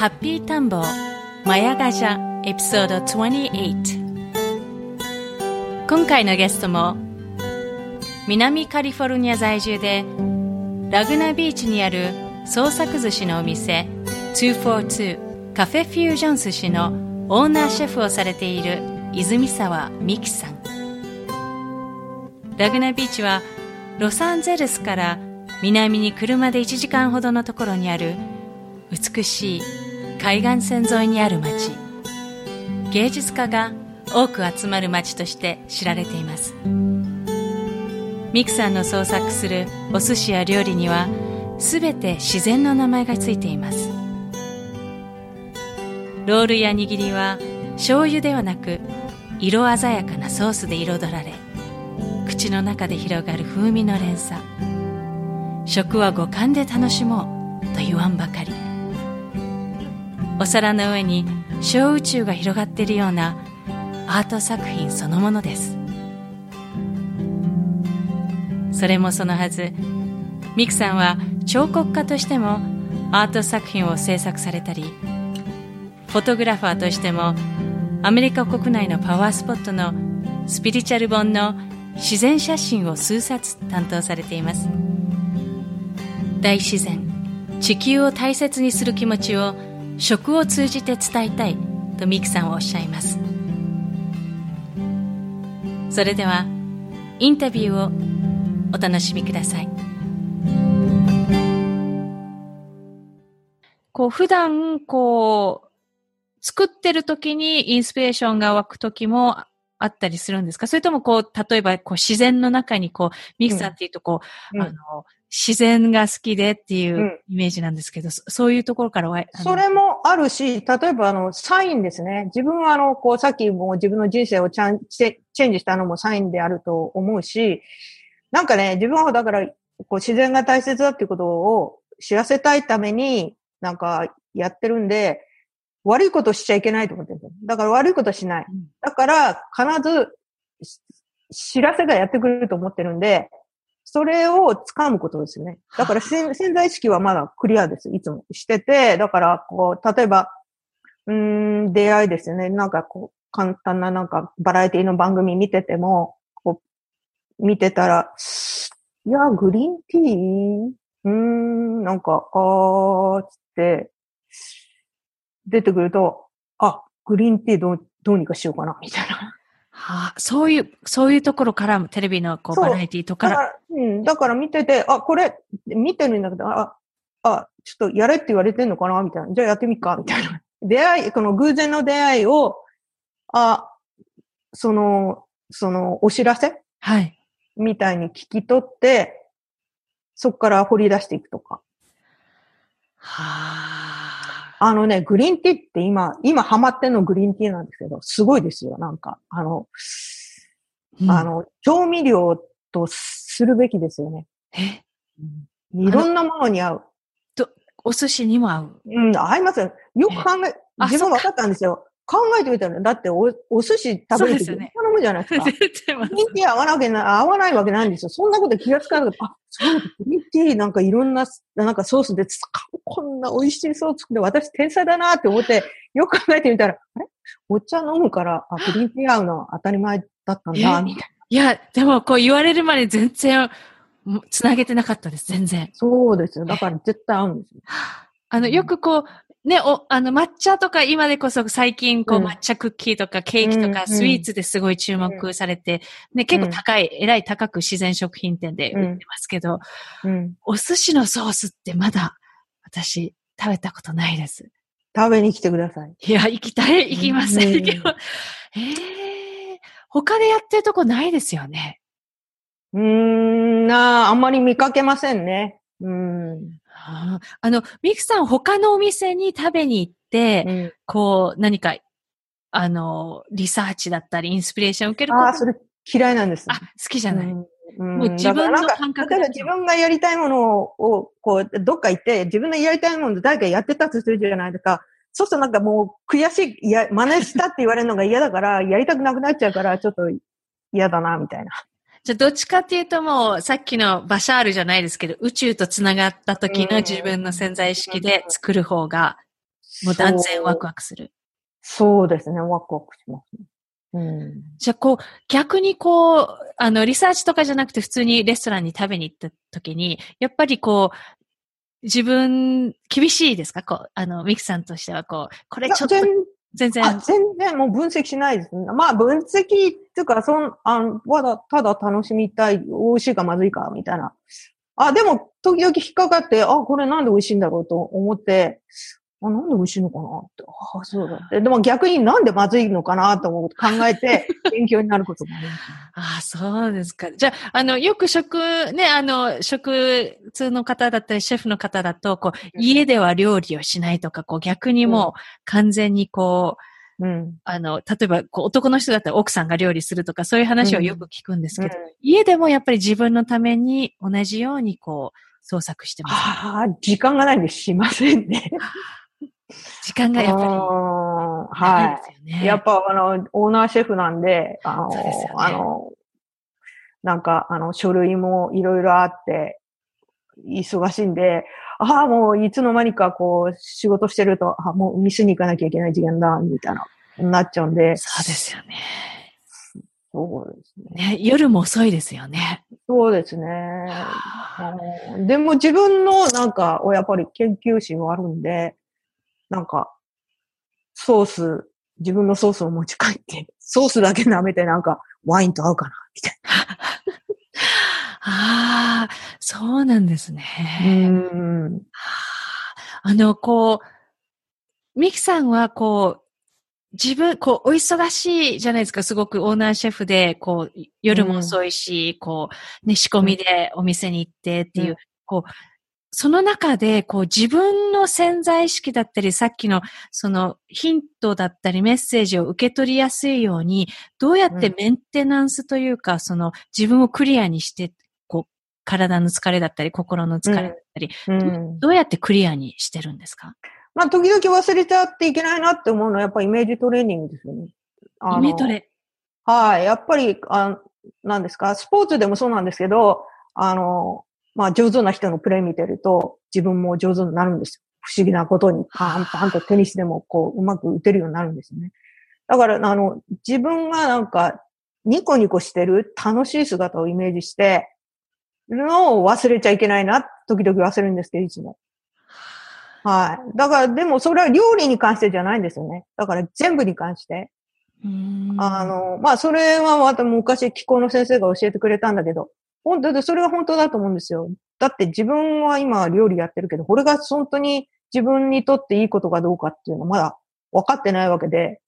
ハッピータンボマヤガジャエピソード28今回のゲストも南カリフォルニア在住でラグナビーチにある創作寿司のお店242カフェフュージョン寿司のオーナーシェフをされている泉沢美希さん。ラグナビーチはロサンゼルスから南に車で1時間ほどのところにある美しい海岸線沿いにある町。芸術家が多く集まる町として知られています。ミクさんの創作するお寿司や料理には全て自然の名前がついています。ロールや握りは醤油ではなく色鮮やかなソースで彩られ口の中で広がる風味の連鎖。食は五感で楽しもうと言わんばかり。お皿の上に小宇宙が広がっているようなアート作品そのものです。それもそのはずミクさんは彫刻家としてもアート作品を制作されたりフォトグラファーとしてもアメリカ国内のパワースポットのスピリチュアル本の自然写真を数冊担当されています。大自然地球を大切にする気持ちを食を通じて伝えたいとミクさんはおっしゃいます。それではインタビューをお楽しみください。こう普段こう作ってる時にインスピレーションが湧く時もあったりするんですか？それともこう、例えばこう自然の中にこう、ミクさんっていうとこう、うん、あの、自然が好きでっていうイメージなんですけど、うん、そういうところからはそれもあるし、例えばあの、サインですね。自分はあの、こう、さっきも自分の人生をチャンチェンジしたのもサインであると思うし、なんかね、自分はだから、こう、自然が大切だっていうことを知らせたいために、なんか、やってるんで、悪いことしちゃいけないと思ってるんですよ。だから悪いことしない。だから、必ず、知らせがやってくれると思ってるんで、それを掴むことですよね。だから潜在意識はまだクリアです。いつもしてて、だから、こう、例えば、うん、出会いですよね。なんかこう、簡単ななんかバラエティの番組見てても、こう、見てたら、いや、グリーンティー？うーん、なんか、あー、つって、出てくると、あ、グリーンティーどうどうにかしようかな、みたいな。はあ、そういう、そういうところからもテレビのこうバラエティとかだから。うん、だから見てて、あ、これ、見てるんだけど、あ、あ、ちょっとやれって言われてんのかなみたいな。じゃあやってみっかみたいな。出会い、この偶然の出会いを、あ、その、その、お知らせ？はい。みたいに聞き取って、そこから掘り出していくとか。はあ。あのね、グリーンティーって今、今ハマってんのグリーンティーなんですけど、すごいですよ、なんか。あの、うん、あの、調味料とするべきですよね。え、うん、いろんなものに合う。と、お寿司にも合う？うん、合いますよ。よく考え、自分分かったんですよ。考えてみたら、だってお、お寿司食べるとき頼むじゃないですか。グリーンティー合わなきゃ合わないわけないんですよ。そんなこと気がつかなくて、あ、そうグリーンティーなんかいろんな、なんかソースで使う、こんな美味しいソース作って、私天才だなって思って、よく考えてみたら、あれ？お茶飲むから、あ、グリーンティー合うのは当たり前だったんだ、みたいな。いや、でもこう言われるまで全然、つなげてなかったです、全然。そうですよ。だから絶対合うんですよ。あの、よくこう、ね、お、あの、抹茶とか今でこそ最近こう、うん抹茶クッキーとかケーキとかスイーツですごい注目されて、ね、結構高い、えらい高く自然食品店で売ってますけど、うん。お寿司のソースってまだ私食べたことないです。食べに来てください。いや、行きたい、行きます。うん行きますええ他でやってるとこないですよね。うーん、なあ、あんまり見かけませんね。うん。あの、ミクさん他のお店に食べに行って、うんこう、何か、あの、リサーチだったり、インスピレーションを受けることああ、それ嫌いなんです。あ、好きじゃない。うんもう自分の感覚なんか例えば自分がやりたいものを、こう、どっか行って、自分のやりたいものを誰かやってたとするじゃないですか。そうするとなんかもう悔しい、いや、真似したって言われるのが嫌だから、やりたくなくなっちゃうから、ちょっと嫌だな、みたいな。じゃあ、どっちかっていうともう、さっきのバシャールじゃないですけど、宇宙と繋がった時の自分の潜在意識で作る方が、もう断然ワクワクする。そうですね、ワクワクしますね。うん。じゃあ、こう、逆にこう、あの、リサーチとかじゃなくて普通にレストランに食べに行った時に、やっぱりこう、自分、厳しいですか？こう、あの、ミクさんとしてはこう、これちょっと全全然。全然もう分析しないです。まあ分析っていうか、そん、あの、ただ、ただ楽しみたい、美味しいかまずいか、みたいな。あ、でも、時々引っかかって、あ、これなんで美味しいんだろうと思って、あ、なんで美味しいのかなって、あ、そうだ。でも逆になんでまずいのかなと思って考えて、勉強になることもありますね。ああ、そうですか。じゃあ、あの、よく食、ね、あの、食通の方だったり、シェフの方だと、こう、家では料理をしないとか、こう、逆にもう、完全にこう、うん。あの、例えば、こう、男の人だったら奥さんが料理するとか、そういう話をよく聞くんですけど、家でもやっぱり自分のために同じように、こう、創作してます。ああ、時間がないんでしませんね。時間がやっぱり、はい。やっぱ、あの、オーナーシェフなんで、あの、あの、なんか、あの、書類もいろいろあって、忙しいんで、ああ、もういつの間にかこう、仕事してると、あもう店に行かなきゃいけない時間だ、みたいな、なっちゃうんで。そうですよね。そうですね。ね、夜も遅いですよね。そうですね。うんでも自分のなんか、やっぱり研究心はあるんで、なんか、ソース、自分のソースを持ち帰って、ソースだけ舐めてなんか、ワインと合うかな、みたい ああ、そうなんですね。な。うん。あの、こう、ミキさんは、こう、自分、こう、お忙しいじゃないですか。すごくオーナーシェフで、こう、夜も遅いし、こう、ね、仕込みでお店に行ってっていう、うんこう、その中で、こう、自分の潜在意識だったり、さっきの、その、ヒントだったり、メッセージを受け取りやすいように、どうやってメンテナンスというか、その、自分をクリアにして、こう、体の疲れだったり、心の疲れだったり、うん。どうやってクリアにしてるんですか？まあ、時々忘れちゃっていけないなって思うのは、やっぱりイメージトレーニングですよね。イメトレ。はい。やっぱり、あなんですか、スポーツでもそうなんですけど、あの、まあ、上手な人のプレー見てると、自分も上手になるんですよ。不思議なことに、パンパンとテニスでも、こう、うまく打てるようになるんですよね。だから、あの、自分がなんか、ニコニコしてる楽しい姿をイメージして、のを忘れちゃいけないな、時々忘れるんですけど、いつも。はい。だから、でもそれは料理に関してじゃないんですよね。だから全部に関して。あ、の、まあ、それはまた昔気候の先生が教えてくれたんだけど、本当で、それは本当だと思うんですよ。だって自分は今料理やってるけど、これが本当に自分にとっていいことかどうかっていうのはまだ分かってないわけで、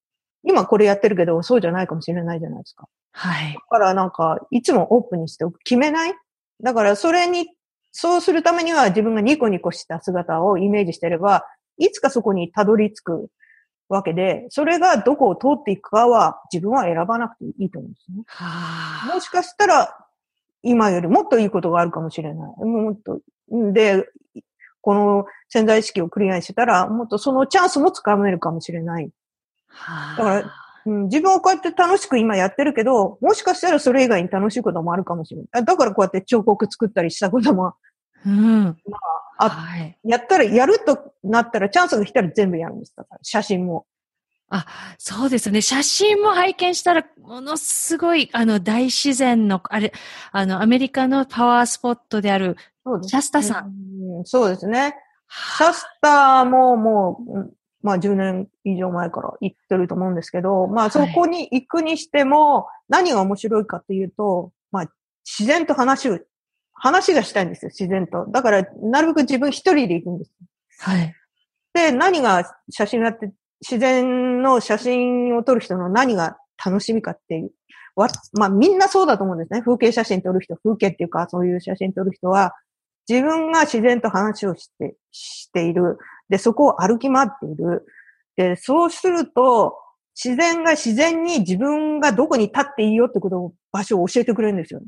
今これやってるけど、そうじゃないかもしれないじゃないですか。はい。だからなんか、いつもオープンにしておく。決めない？だからそれに、そうするためには自分がニコニコした姿をイメージしてれば、いつかそこにたどり着くわけで、それがどこを通っていくかは自分は選ばなくていいと思うんですね。はもしかしたら、今よりもっといいことがあるかもしれない。もっと、で、この潜在意識をクリアにしてたら、もっとそのチャンスもつかめるかもしれない。あ。だからうん、自分はこうやって楽しく今やってるけど、もしかしたらそれ以外に楽しいこともあるかもしれない。あだからこうやって彫刻作ったりしたことも、うん。あはい。やったら、やるとなったら、チャンスが来たら全部やるんです。だから、写真も。あ、そうですね。写真も拝見したら、ものすごい、あの、大自然の、あれ、あの、アメリカのパワースポットである、シャスタさん。うんそうですね。シャスターももう、まあ10年以上前から行ってると思うんですけど、まあそこに行くにしても、何が面白いかっていうと、まあ自然と話を、話がしたいんですよ、自然と。だから、なるべく自分一人で行くんです。はい。で、何が写真やって、自然の写真を撮る人の何が楽しみかっていう。わ、まあみんなそうだと思うんですね。風景写真撮る人、風景っていうかそういう写真撮る人は、自分が自然と話をして、している。で、そこを歩き回っている。で、そうすると、自然が自然に自分がどこに立っていいよってことを、場所を教えてくれるんですよね。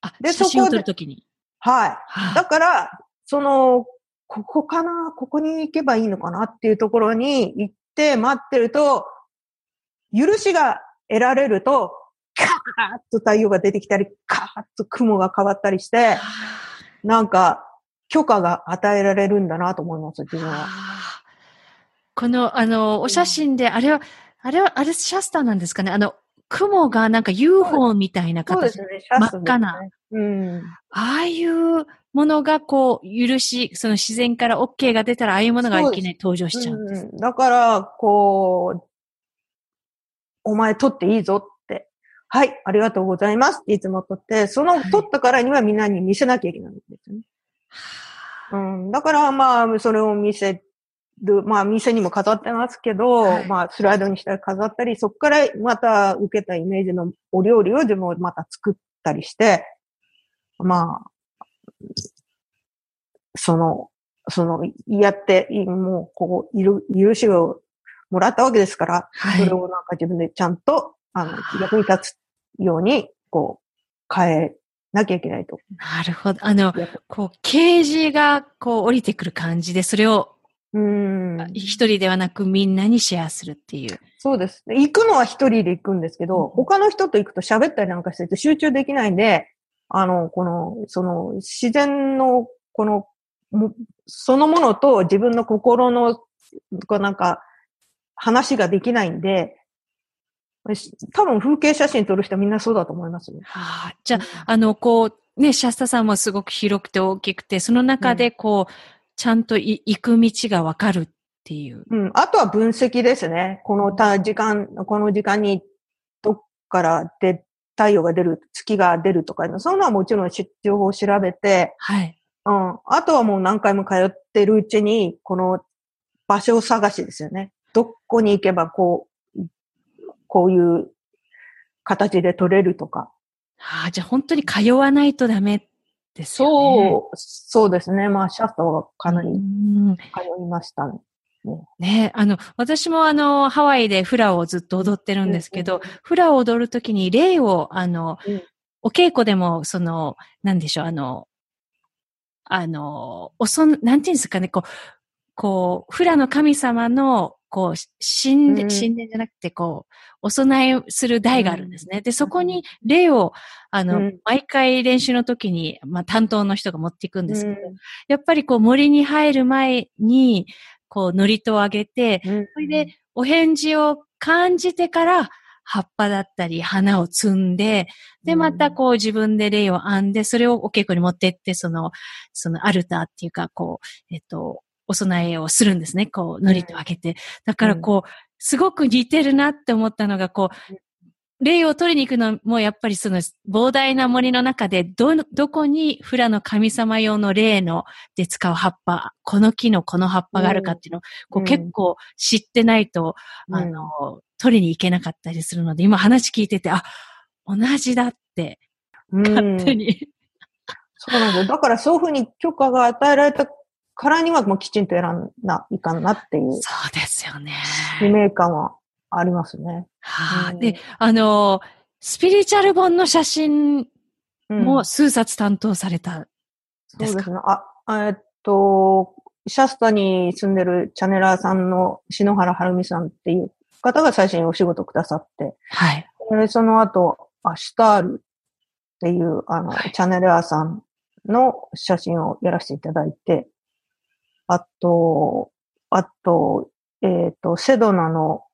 あ、で、写真を撮るときに。はい。はあ、だから、その、ここかな？ここに行けばいいのかな？っていうところに行って待ってると、許しが得られると、カーッと太陽が出てきたり、カーッと雲が変わったりして、なんか、許可が与えられるんだなと思います、自分は。この、あの、お写真で、あれは、あれは、あれシャスターなんですかね？あの、雲がなんか UFO みたいな形。そうですね、真っ赤な。うん。ああいうものがこう、許し、その自然から OK が出たら、ああいうものがいきなり登場しちゃう。んです。うん、だから、こう、お前撮っていいぞはい、ありがとうございますっていつも撮って、その撮ったからにはみんなに見せなきゃいけないんですよね。うん、だからまあ、それを見せる、まあ店にも飾ってますけど、はい、まあスライドにしたり飾ったり、そこからまた受けたイメージのお料理を自分また作ったりして、まあ、その、その、やって、もう、こう、いる、許しをもらったわけですから、はい、それをなんか自分でちゃんと、あの、役に立つように、こう、変えなきゃいけないと。なるほど。あの、こう、ケージが、こう、降りてくる感じで、それを、うん。一人ではなくみんなにシェアするっていう。そうです。行くのは一人で行くんですけど、うん、他の人と行くと喋ったりなんかしてて集中できないんで、あの、この、その、自然の、この、そのものと自分の心の、こうなんか、話ができないんで、多分風景写真撮る人みんなそうだと思いますね。はあ、じゃあ、あの、こう、ね、シャスタさんもすごく広くて大きくて、その中でこう、うん、ちゃんと行く道がわかるっていう。うん。あとは分析ですね。この時間、この時間にどっからで太陽が出る、月が出るとか、そんなはもちろん情報を調べて、はい。うん。あとはもう何回も通ってるうちに、この場所探しですよね。どこに行けばこう、こういう形で取れるとか。はあ、じゃあ本当に通わないとダメですよね。そう、そうですね。まあ、シャトはかなり通いましたね。ねあの、私もあの、ハワイでフラをずっと踊ってるんですけど、うん、フラを踊るときに例を、あの、うん、お稽古でも、その、なんでしょう、あの、あの、おそん、なんていうんですかね、こう、こう、フラの神様のこう、神殿、神殿じゃなくて、こう、お供えする台があるんですね。で、そこに例を、あの、毎回練習の時に、まあ、担当の人が持っていくんですけど、やっぱりこう、森に入る前に、こう、祝詞をあげて、それで、お返事を感じてから、葉っぱだったり、花を摘んで、で、またこう自分で霊を編んで、それをお稽古に持ってって、その、そのアルターっていうか、こう、えっと、お供えをするんですね。こう、のりと開けて。だからこう、すごく似てるなって思ったのが、こう、霊を取りに行くのもやっぱりその膨大な森の中でど、どこにフラの神様用の霊ので使う葉っぱ、この木のこの葉っぱがあるかっていうのを、こう結構知ってないと、あの、取りに行けなかったりするので、今話聞いてて、あ、同じだって、勝手に。そうなんだ。だからそういうふうに許可が与えられたからにはもうきちんと選んないかんなっていう。そうですよね。使命感はありますね。はあ、うん、で、あの、スピリチュアル本の写真も数冊担当されたですか、うん、そうですね。あ、えっと、シャスタに住んでるチャネラーさんの篠原晴美さんっていう方が最初にお仕事くださって、はい。でその後、アシュタールっていう、あの、はい、チャネラーさんの写真をやらせていただいて、あと、あと、えっ、ー、と、セドナの、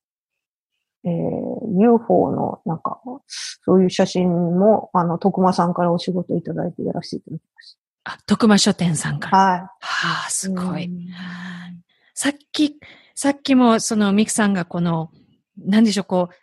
えー、UFO の、なんか、そういう写真も、あの、徳間さんからお仕事いただいてやらせていただきましあ、徳間書店さんから。はい。はあ、すごい。うんさっき、さっきもそのミクさんがこの、なんでしょう、こう、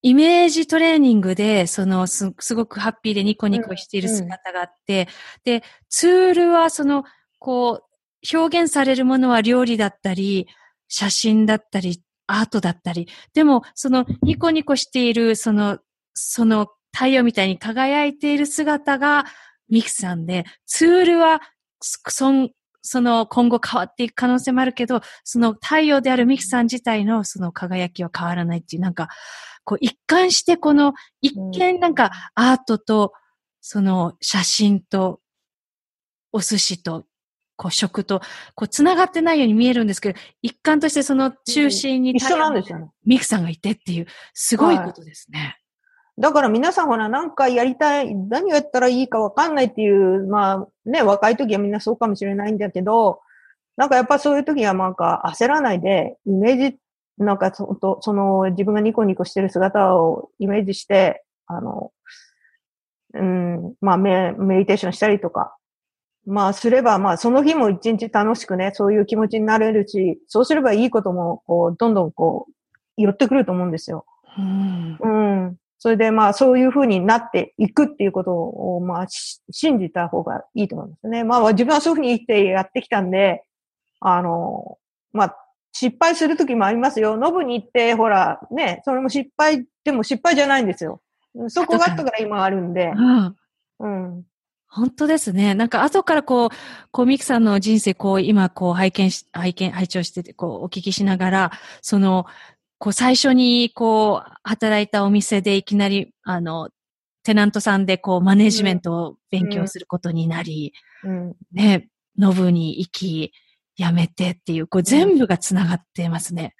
イメージトレーニングで、そのす、すごくハッピーでニコニコしている姿があって、で、ツールはその、こう、表現されるものは料理だったり、写真だったり、アートだったり、でも、その、ニコニコしている、その、その、太陽みたいに輝いている姿が、ミクさんで、ツールは、そそんその今後変わっていく可能性もあるけど、その太陽であるミキさん自体のその輝きは変わらないっていう、なんか、こう一貫してこの一見なんかアートと、その写真と、お寿司と、こう食と、こう繋がってないように見えるんですけど、一貫としてその中心に一緒なんですよね。ミクさんがいてっていう、すごいことですね。だから皆さんほら、なんかやりたい、何をやったらいいかわかんないっていう、まあね、若い時はみんなそうかもしれないんだけど、なんかやっぱそういう時はなんか焦らないで、イメージ、なんかそとその自分がニコニコしてる姿をイメージして、あの、うん、まあメメディテーションしたりとか、まあすれば、まあその日も一日楽しくね、そういう気持ちになれるし、そうすればいいことも、こう、どんどんこう、寄ってくると思うんですよ。うんうん。それでまあそういうふうになっていくっていうことを、まあし信じた方がいいと思うんですね。まあ自分はそういうふうに言ってやってきたんで、あの、まあ失敗するときもありますよ。ノブに行って、ほら、ね、それも失敗でも失敗じゃないんですよ。そこがあったから今あるんで。うんうん。本当ですね。なんか後からこう、こうミクさんの人生こう今こう拝見し、拝見、拝聴しててこうお聞きしながら、その、こう最初にこう働いたお店でいきなりあの、テナントさんでこうマネジメントを勉強することになり、うん。ね、ノブに行き、辞めてっていう、こう全部が繋がってますね。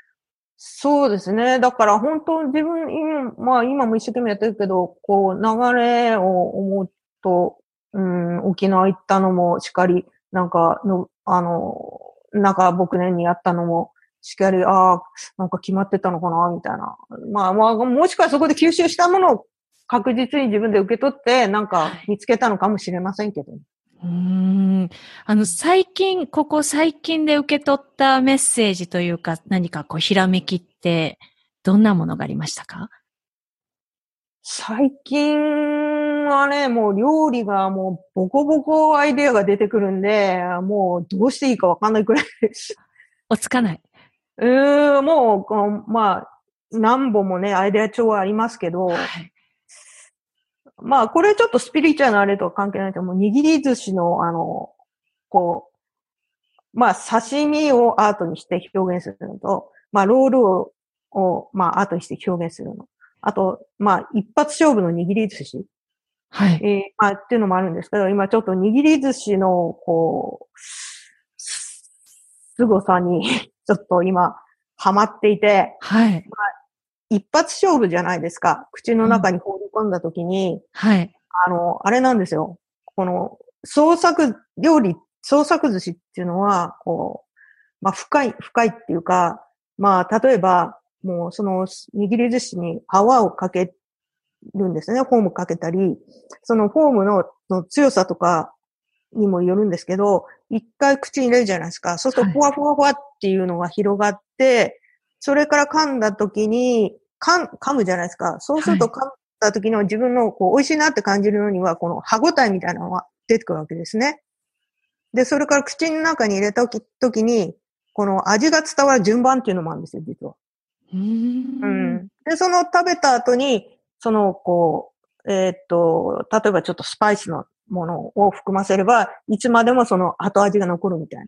そうですね。だから本当自分、今、まあ今も一生懸命やってるけど、こう流れを思うと、うん、沖縄行ったのもしっかり、なんかの、あの、なんか僕年にやったのも、しっかり、ああ、なんか決まってたのかな、みたいな。まあまあ、もしくはそこで吸収したものを確実に自分で受け取って、なんか見つけたのかもしれませんけど。うーん。あの、最近、ここ最近で受け取ったメッセージというか、何かこう、ひらめきって、どんなものがありましたか？最近はね、もう料理がもうボコボコアイデアが出てくるんで、もうどうしていいかわかんないくらいです。おつかない。うーん、もうまあ、何本もね、アイデア帳はありますけど、はい。まあ、これちょっとスピリチュアルなあれとは関係ないと思う。握り寿司の、あの、こう、まあ、刺身をアートにして表現するのと、まあ、ロールを、をまあ、アートにして表現するの。あと、まあ、一発勝負の握り寿司。はい。えーまあ、っていうのもあるんですけど、今ちょっと握り寿司の、こう、凄さに、ちょっと今、ハマっていて、はい。一発勝負じゃないですか。口の中に放り込んだ時に、はい。あの、あれなんですよ。この、創作料理、創作寿司っていうのは、こう、まあ、深い、深いっていうか、まあ、例えば、もう、その、握り寿司に泡をかけるんですね。フォームかけたり、そのフォームのの強さとかにもよるんですけど、一回口に入れるじゃないですか。そうすると、はいふわふわふわっていうのが広がって、それから噛んだ時に、噛むじゃないですか。そうすると噛んだ時の自分のこう美味しいなって感じるのには、この歯ごたえみたいなのが出てくるわけですね。で、それから口の中に入れた時時に、この味が伝わる順番っていうのもあるんですよ、実は。うん。で、その食べた後に、その、こう、えーっと、例えばちょっとスパイスのものを含ませれば、いつまでもその後味が残るみたいな。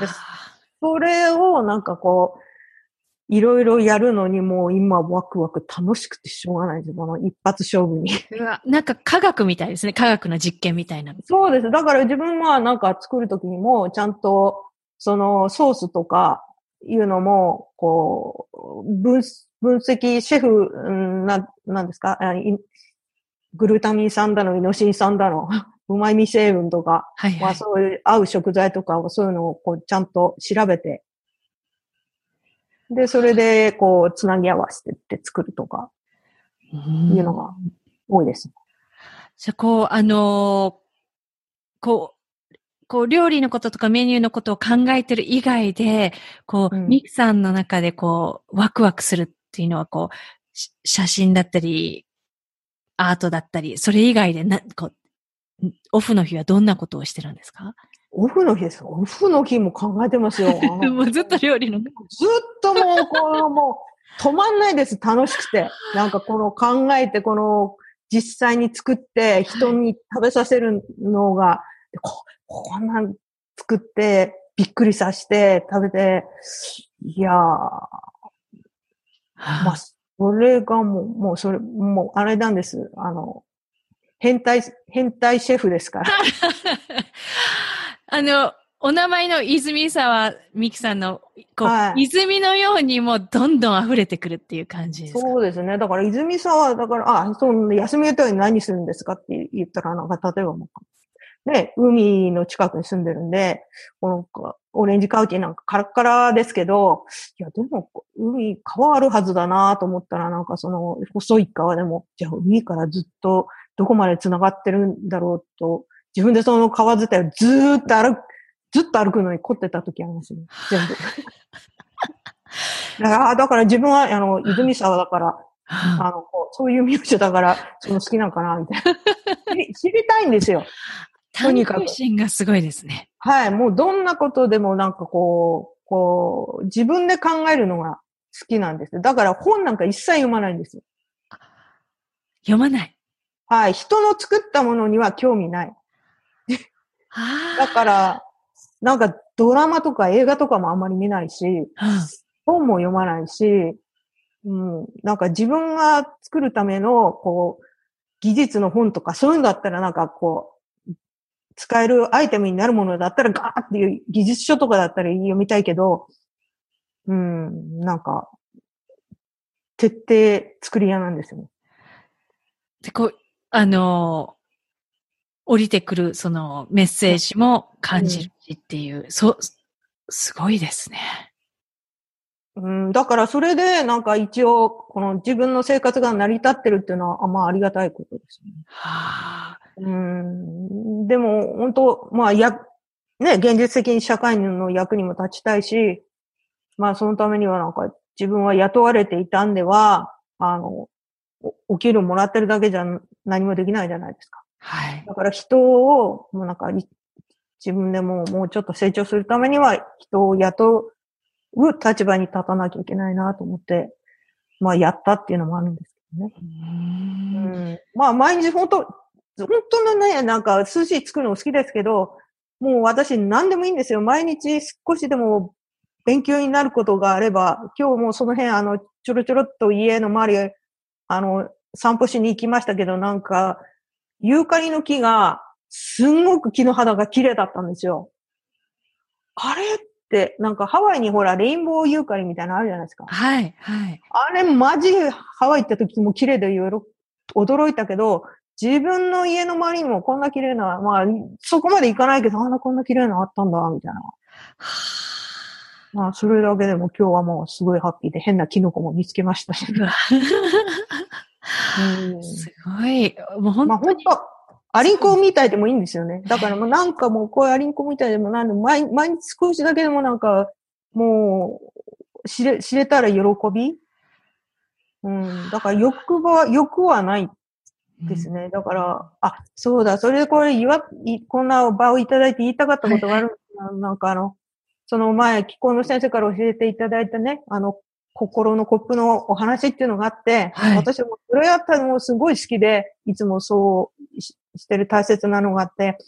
ですはあそれをなんかこう、いろいろやるのにもう今ワクワク楽しくてしょうがないです。この一発勝負に。なんか科学みたいですね。科学の実験みたいな。そうです。だから自分はなんか作るときにも、ちゃんと、そのソースとかいうのも、こう、分、分析、シェフ、うんな、なんですか？グルタミン酸だの、イノシン酸だの、うまみ成分とか、まあはいはい。そういう合う食材とかをそういうのをこうちゃんと調べて、で、それでこうつなぎ合わせてって作るとかうんいうのが多いです。じゃこう、あのーこう、こう、料理のこととかメニューのことを考えてる以外で、こう、うんミキさんの中でこう、ワクワクするっていうのは、こう、し写真だったり、アートだったり、それ以外でな、こう、オフの日はどんなことをしてるんですか？オフの日です。オフの日も考えてますよ。もうずっと料理の。ずっともう、この、もう、止まんないです。楽しくて。なんかこの考えて、この、実際に作って、人に食べさせるのが、ここんなん作って、びっくりさせて、食べて、いやー、まあ、それがもう、もうそれ、もうあれなんです。あの、変態、変態シェフですから。あの、お名前の泉沢美樹さんの、こう、はい泉のようにもうどんどん溢れてくるっていう感じですか？そうですね。だから、泉沢、だから、あ、そう、休みの時に何するんですかって言ったら、なんか、例えばもう、ね、海の近くに住んでるんで、この、オレンジカウチなんかカラッカラですけど、いや、でも、海、川あるはずだなと思ったら、なんかその、細い川でも、じゃあ海からずっとどこまで繋がってるんだろうと、自分でその川伝いをずーっと歩く、ずっと歩くのに凝ってた時ありますね。全部。だから、あだから自分は、あの、泉沢だから、はああの、こうそういう名字だから、その好きなのかな、みたいな。知りたいんですよ。とにかく心がすごいですね。はい。もうどんなことでもなんかこう、こう、自分で考えるのが好きなんです。だから本なんか一切読まないんですよ。読まない。はい。人の作ったものには興味ない。あだから、なんかドラマとか映画とかもあんまり見ないし、ら、本も読まないし、うん、なんか自分が作るための、こう、技術の本とか、そういうのだったらなんかこう、使えるアイテムになるものだったらガーっていう技術書とかだったら読みたいけど、うん、なんか、徹底作り屋なんですよね。で、こう、あのー降りてくるそのメッセージも感じるしっていう、そう、すごいですね。うん、だからそれでなんか一応、この自分の生活が成り立ってるっていうのは、あまあありがたいことですね。はあ。うんでも、本当まあ、や、ね、現実的に社会の役にも立ちたいし、まあ、そのためにはなんか、自分は雇われていたんでは、あの、おお給料もらってるだけじゃ何もできないじゃないですか。はい。だから人を、もうなんか、い自分でももうちょっと成長するためには、人を雇う立場に立たなきゃいけないなと思って、まあ、やったっていうのもあるんですけどね。うーんうんまあ、毎日本当、本当のね、なんか、寿司作るの好きですけど、もう私何でもいいんですよ。毎日少しでも勉強になることがあれば、今日もその辺、あの、ちょろちょろっと家の周り、あの、散歩しに行きましたけど、なんか、ユーカリの木が、すんごく木の肌が綺麗だったんですよ。あれって、なんかハワイにほら、レインボーユーカリみたいなのあるじゃないですか。はい、はい。あれ、マジでハワイ行った時も綺麗で驚いたけど、自分の家の周りにもこんな綺麗な、まあ、そこまで行かないけど、あんなこんな綺麗なのあったんだ、みたいな。まあ、それだけでも今日はもうすごいハッピーで変なキノコも見つけましたし。うんすごい。もう本当に。まあ本当、アリンコみたいでもいいんですよね。だからもうなんかもうこういうアリンコみたいでもなんでも毎毎日少しだけでもなんか、もう、知れ、知れたら喜び？うん。だから欲は、欲はないですね。だから、あ、そうだ、それでこれ言わ、いこんな場をいただいて言いたかったことがあるんですななんかあの、その前、気候の先生から教えていただいたね、あの、心のコップのお話っていうのがあって、はい私もそれやったのもすごい好きで、いつもそうししてる大切なのがあって、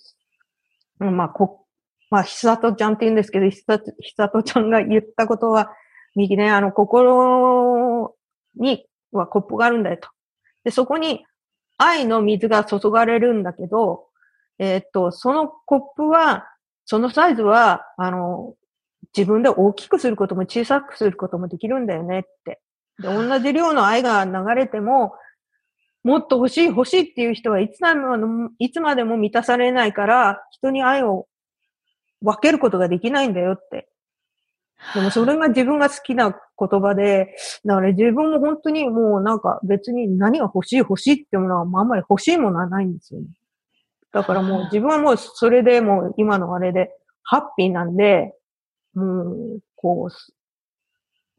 うんまあ、こ、まあ、ひさとちゃんって言うんですけど、ひさと、ひさとちゃんが言ったことは、右ね、あの、心にはコップがあるんだよと。で、そこに愛の水が注がれるんだけど、えーっと、そのコップは、そのサイズは、あの、自分で大きくすることも小さくすることもできるんだよねって。で、同じ量の愛が流れても、もっと欲しい欲しいっていう人はいついつまでも満たされないから、人に愛を分けることができないんだよって。でもそれが自分が好きな言葉で、だから自分も本当にもうなんか別に何が欲しい欲しいってものはあんまり欲しいものはないんですよね。だからもう自分はもうそれでもう今のあれでハッピーなんで、もう、こ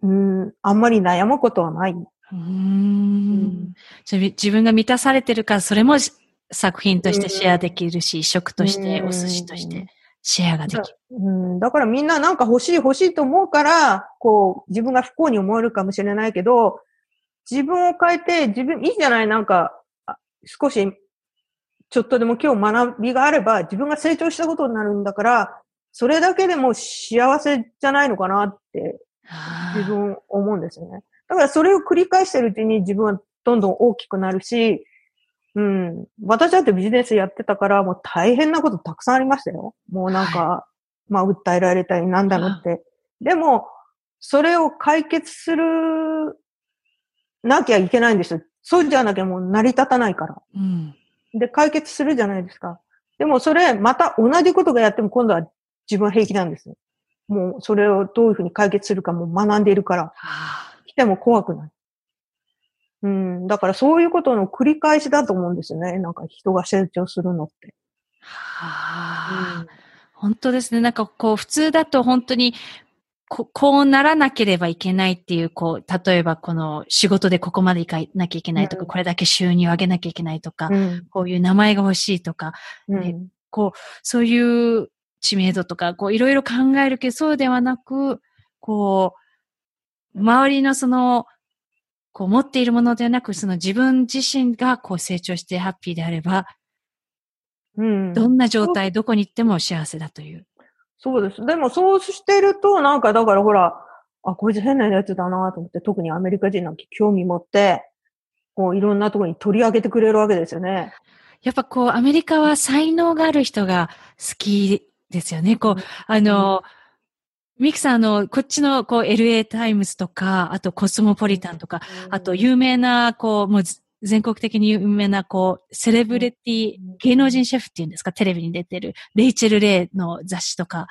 う、うん、あんまり悩むことはない。うん。自分が満たされてるから、それも作品としてシェアできるし、食として、お寿司としてシェアができる。うん、だからみんななんか欲しい欲しいと思うから、こう、自分が不幸に思えるかもしれないけど、自分を変えて、自分、いいじゃないなんか、少し、ちょっとでも今日学びがあれば、自分が成長したことになるんだから、それだけでも幸せじゃないのかなって、自分思うんですよね。だからそれを繰り返してるうちに自分はどんどん大きくなるし、うん。私だってビジネスやってたから、もう大変なことたくさんありましたよ。もうなんか、はい、まあ、訴えられたりなんだろうって。でも、それを解決する、なきゃいけないんですよ。そうじゃなきゃもう成り立たないから。うん、で、解決するじゃないですか。でもそれ、また同じことがやっても今度は自分は平気なんですよ。もうそれをどういうふうに解決するかも学んでいるから。来ても怖くない。うん。だからそういうことの繰り返しだと思うんですよね。なんか人が成長するのって。はあ、うん、本当ですね。なんかこう普通だと本当にここうならなければいけないっていう、こう、例えばこの仕事でここまで行かなきゃいけないとか、うん、これだけ収入を上げなきゃいけないとか、うん、こういう名前が欲しいとか、ね、こう、そういう知名度とか、こういろいろ考えるけど、そうではなく、こう、周りのそのこう持っているものではなく、その自分自身がこう成長してハッピーであれば、うん。どんな状態、どこに行っても幸せだという。そうです。でもそうしてると、なんかだからほら、あ、こいつ変なやつだなと思って、特にアメリカ人なんか興味持って、こういろんなところに取り上げてくれるわけですよね。やっぱこう、アメリカは才能がある人が好きですよね。こう、あの、うんミキさん、あの、こっちの、こう、LA タイムズとか、あとコスモポリタンとか、あと有名な、こう、もう全国的に有名な、こう、セレブリティ、芸能人シェフっていうんですか、テレビに出てる、レイチェル・レイの雑誌とか、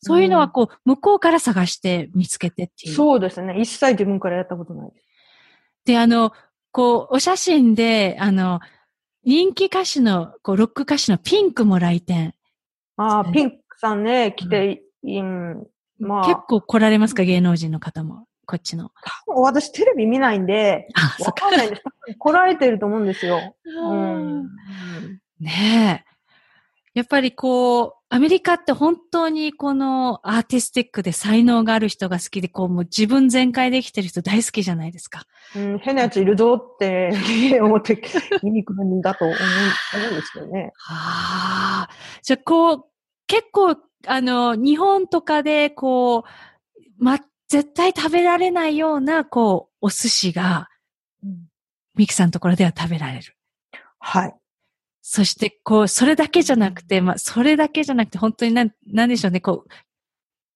そういうのは、こう、向こうから探して見つけてっていう。そうですね。一切自分からやったことない。で、あの、こう、お写真で、あの、人気歌手の、こう、ロック歌手のピンクも来店。ああ、ピンクさんね、来てうん、まあ。結構来られますか、芸能人の方も。こっちの。私テレビ見ないんで、わかんないんです。来られてると思うんですよ。うん、ねえ。やっぱりこう、アメリカって本当にこのアーティスティックで才能がある人が好きで、こうもう自分全開できてる人大好きじゃないですか。うん、変なやついるぞって思って見に来るんだと思うんですよね。はあ。じゃあこう、結構あの、日本とかで、こう、ま、絶対食べられないような、こう、お寿司が、ミキさんのところでは食べられる。はい。そして、こう、それだけじゃなくて、まあ、それだけじゃなくて、本当になん、なんでしょうね、こう、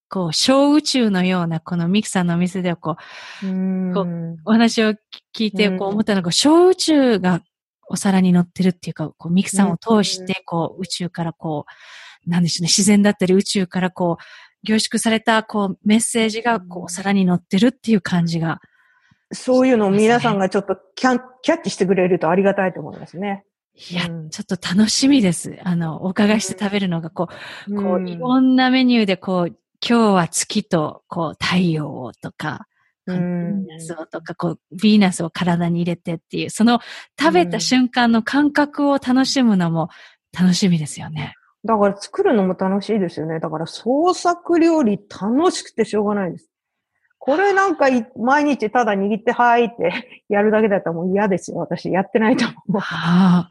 こう、小宇宙のような、このミキさんのお店では、こう、うこうお話を聞いて、こう思ったのが、小宇宙がお皿に乗ってるっていうか、こう、ミキさんを通して、こう、宇宙からこう、なんでしょうね、自然だったり宇宙からこう、凝縮された、こう、メッセージが、こう、皿に乗ってるっていう感じが。そういうのを皆さんがちょっとキャン、キャッチしてくれるとありがたいと思いますね。いや、うん、ちょっと楽しみです。あの、お伺いして食べるのが、こう、うん、こう、いろんなメニューで、こう、今日は月と、こう、太陽をとか、ヴィーナスをとか、こう、ヴィーナスを体に入れてっていう、その食べた瞬間の感覚を楽しむのも楽しみですよね。だから作るのも楽しいですよね。だから創作料理楽しくてしょうがないです。これなんか毎日ただ握ってはいって やるだけだったらもう嫌ですよ。私やってないと思う。はあ。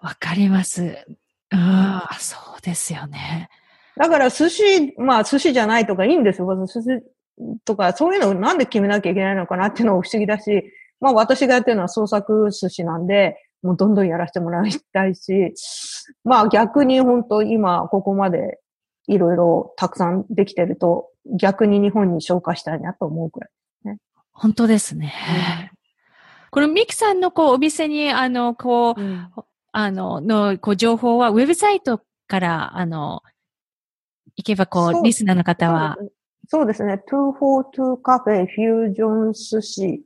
わかります。ああ、そうですよね。だから寿司、まあ寿司じゃないとかいいんですよ。寿司とかそういうのをなんで決めなきゃいけないのかなっていうのも不思議だし、まあ私がやってるのは創作寿司なんで、もうどんどんやらせてもらいたいし、まあ逆に本当今ここまでいろいろたくさんできてると、逆に日本に紹介したいなと思うくらいですね。本当ですね。うん、このミキさんのこうお店に、あの、こう、うん、あの、の、こう情報はウェブサイトから、あの、行けば、こう、リスナーの方は。そうですね。242カフェフュージョン寿司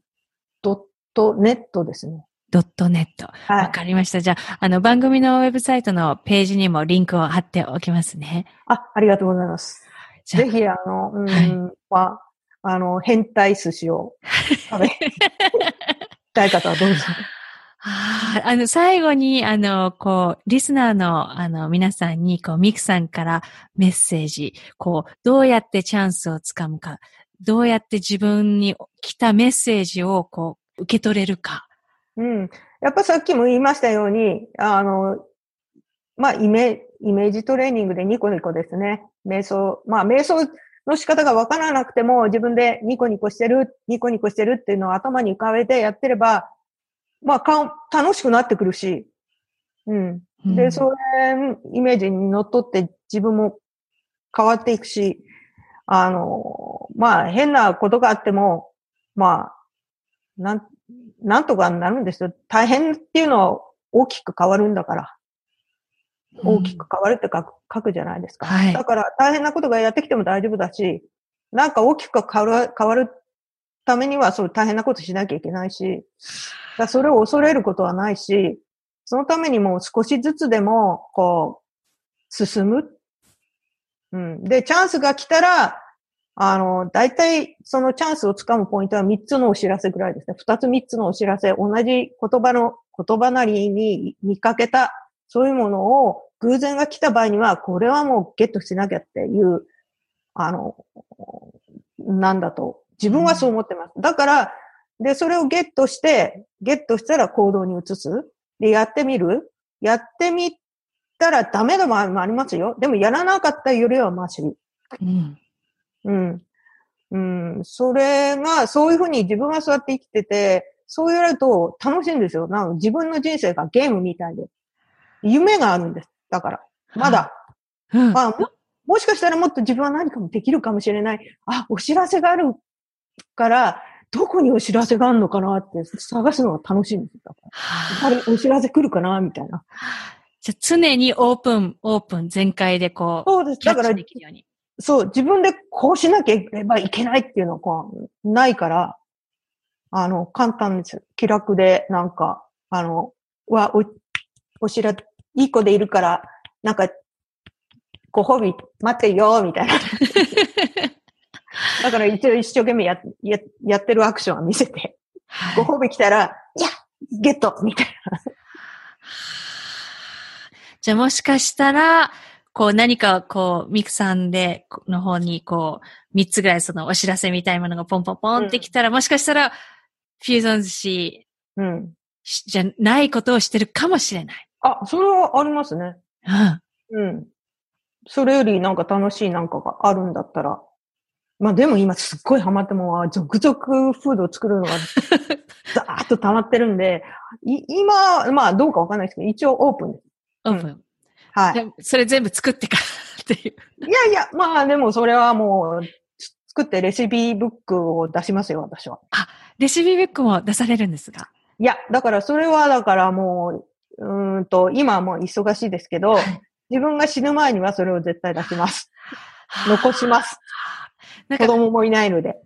ドットネットですね。ドットネット。わ、はい、かりました。じゃあ、あの、番組のウェブサイトのページにもリンクを貼っておきますね。あ、ありがとうございます。ぜひ、あの、うん、はい、あの、変態寿司を食べ たい方はどうぞ。ああの、最後に、あの、こう、リスナーの、あの、皆さんに、こう、ミクさんからメッセージ、こう、どうやってチャンスをつかむか、どうやって自分に来たメッセージを、こう、受け取れるか。うん。やっぱさっきも言いましたように、あの、まあ、イメイメージトレーニングでニコニコですね。瞑想、まあ、瞑想の仕方がわからなくても、自分でニコニコしてる、ニコニコしてるっていうのを頭に浮かべてやってれば、まあ、か楽しくなってくるし、うん。で、うん、それ、イメージにのっとって自分も変わっていくし、あの、まあ、変なことがあっても、まあ、なん、なんとかなるんですよ。大変っていうのは大きく変わるんだから。大きく変わるって書く書くじゃないですか。はい、だから大変なことがやってきても大丈夫だし、なんか大きく変わる変わるためにはそう大変なことしなきゃいけないし、だそれを恐れることはないし、そのためにも少しずつでも、こう、進む。うん。で、チャンスが来たら、あの、大体、そのチャンスをつかむポイントは3つのお知らせぐらいですね。2つ3つのお知らせ、同じ言葉の、言葉なりに見かけた、そういうものを偶然が来た場合には、これはもうゲットしなきゃっていう、あの、なんだと、自分はそう思ってます。だから、で、それをゲットして、ゲットしたら行動に移す。で、やってみる。やってみたらダメでもありますよ。でもやらなかったよりはマシ。うん。うん。うん。それが、そういうふうに自分がそうやって生きてて、そうやると楽しいんですよ。な自分の人生がゲームみたいで。夢があるんです。だから。まだ。うん、まあも、もしかしたらもっと自分は何かもできるかもしれない。あ、お知らせがあるから、どこにお知らせがあるのかなって探すのが楽しいんですよ。やっぱりお知らせ来るかなみたいな。じゃ常にオープン、オープン全開でこう、そうです。だから、そう、自分でこうしなければいけないっていうのはこう、ないから、あの、簡単です。気楽で、なんか、あの、は、お、お知ら、いい子でいるから、なんか、ご褒美待ってよ、みたいな。だから一応一生懸命やややってるアクションを見せて、はい、ご褒美来たら、いや、ゲットみたいな。じゃあもしかしたら、こう何かこう、ミクさんで、の方にこう、三つぐらいそのお知らせみたいなものがポンポンポンってきたら、うん、もしかしたら、フューゾン寿司、うん。じゃないことをしてるかもしれない。あ、それはありますね。うん。うん。それよりなんか楽しいなんかがあるんだったら、まあでも今すっごいハマっても、続々フードを作るのが ザーッと溜まってるんで、い今、まあどうかわかんないですけど、一応オープンです。オープン。うん、はい。それ全部作ってから っていう。いやいや、まあでもそれはもう、作ってレシピブックを出しますよ、私は。あ、レシピブックも出されるんですが。いや、だからそれはだからもう、うんと、今はもう忙しいですけど、はい、自分が死ぬ前にはそれを絶対出します。残します。子供もいないので。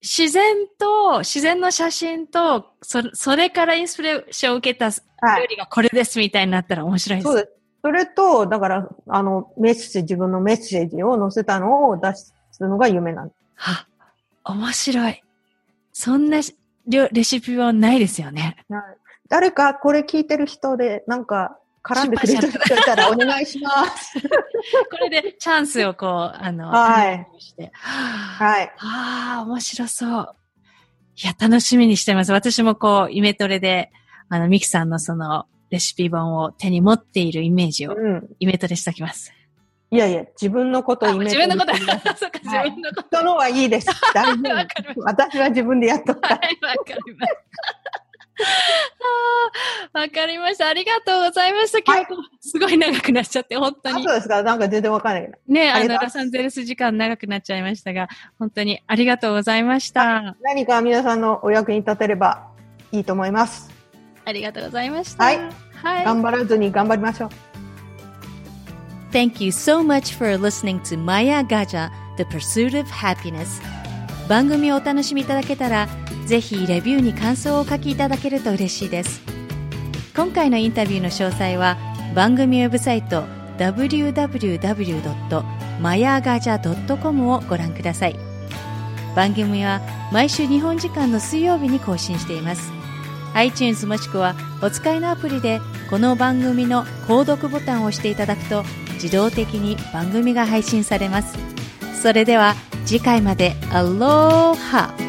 自然と、自然の写真と、そそれからインスピレーションを受けた料理がこれですみたいになったら面白いです。そうです。それと、だから、あの、メッセージ、自分のメッセージを載せたのを出すのが夢なんです。は面白い。そんなレシピはないですよね。誰かこれ聞いてる人で、なんか、絡んでくれる人いたらお願いします。これでチャンスをこう、あの、はい。はい。ああ、面白そう。いや、楽しみにしてます。私もこう、イメトレで、あの、ミキさんのその、レシピ本を手に持っているイメージを、イメトレしておきます。いやいや、自分のことをイメージ自分のこと、そうか、自分のこと。人のはいいです。大丈夫。私は自分でやっとった。はい、わかります。わかりました。ありがとうございました。今日、はい、すごい長くなっちゃって、本当に。そうですかなんか全然わかんないけど。ねあの、ラサンゼルス時間長くなっちゃいましたが、本当にありがとうございました。何か皆さんのお役に立てればいいと思います。ありがとうございました。はい。はい、頑張らずに頑張りましょう。Thank you so much for listening to Maya Gaja, The Pursuit of Happiness. 番組をお楽しみいただけたら、ぜひレビューに感想をお書きいただけると嬉しいです。今回のインタビューの詳細は番組ウェブサイト www.mayagaja.com をご覧ください。番組は毎週日本時間の水曜日に更新しています。iTunes もしくはお使いのアプリでこの番組の購読ボタンを押していただくと自動的に番組が配信されます。それでは次回までアローハ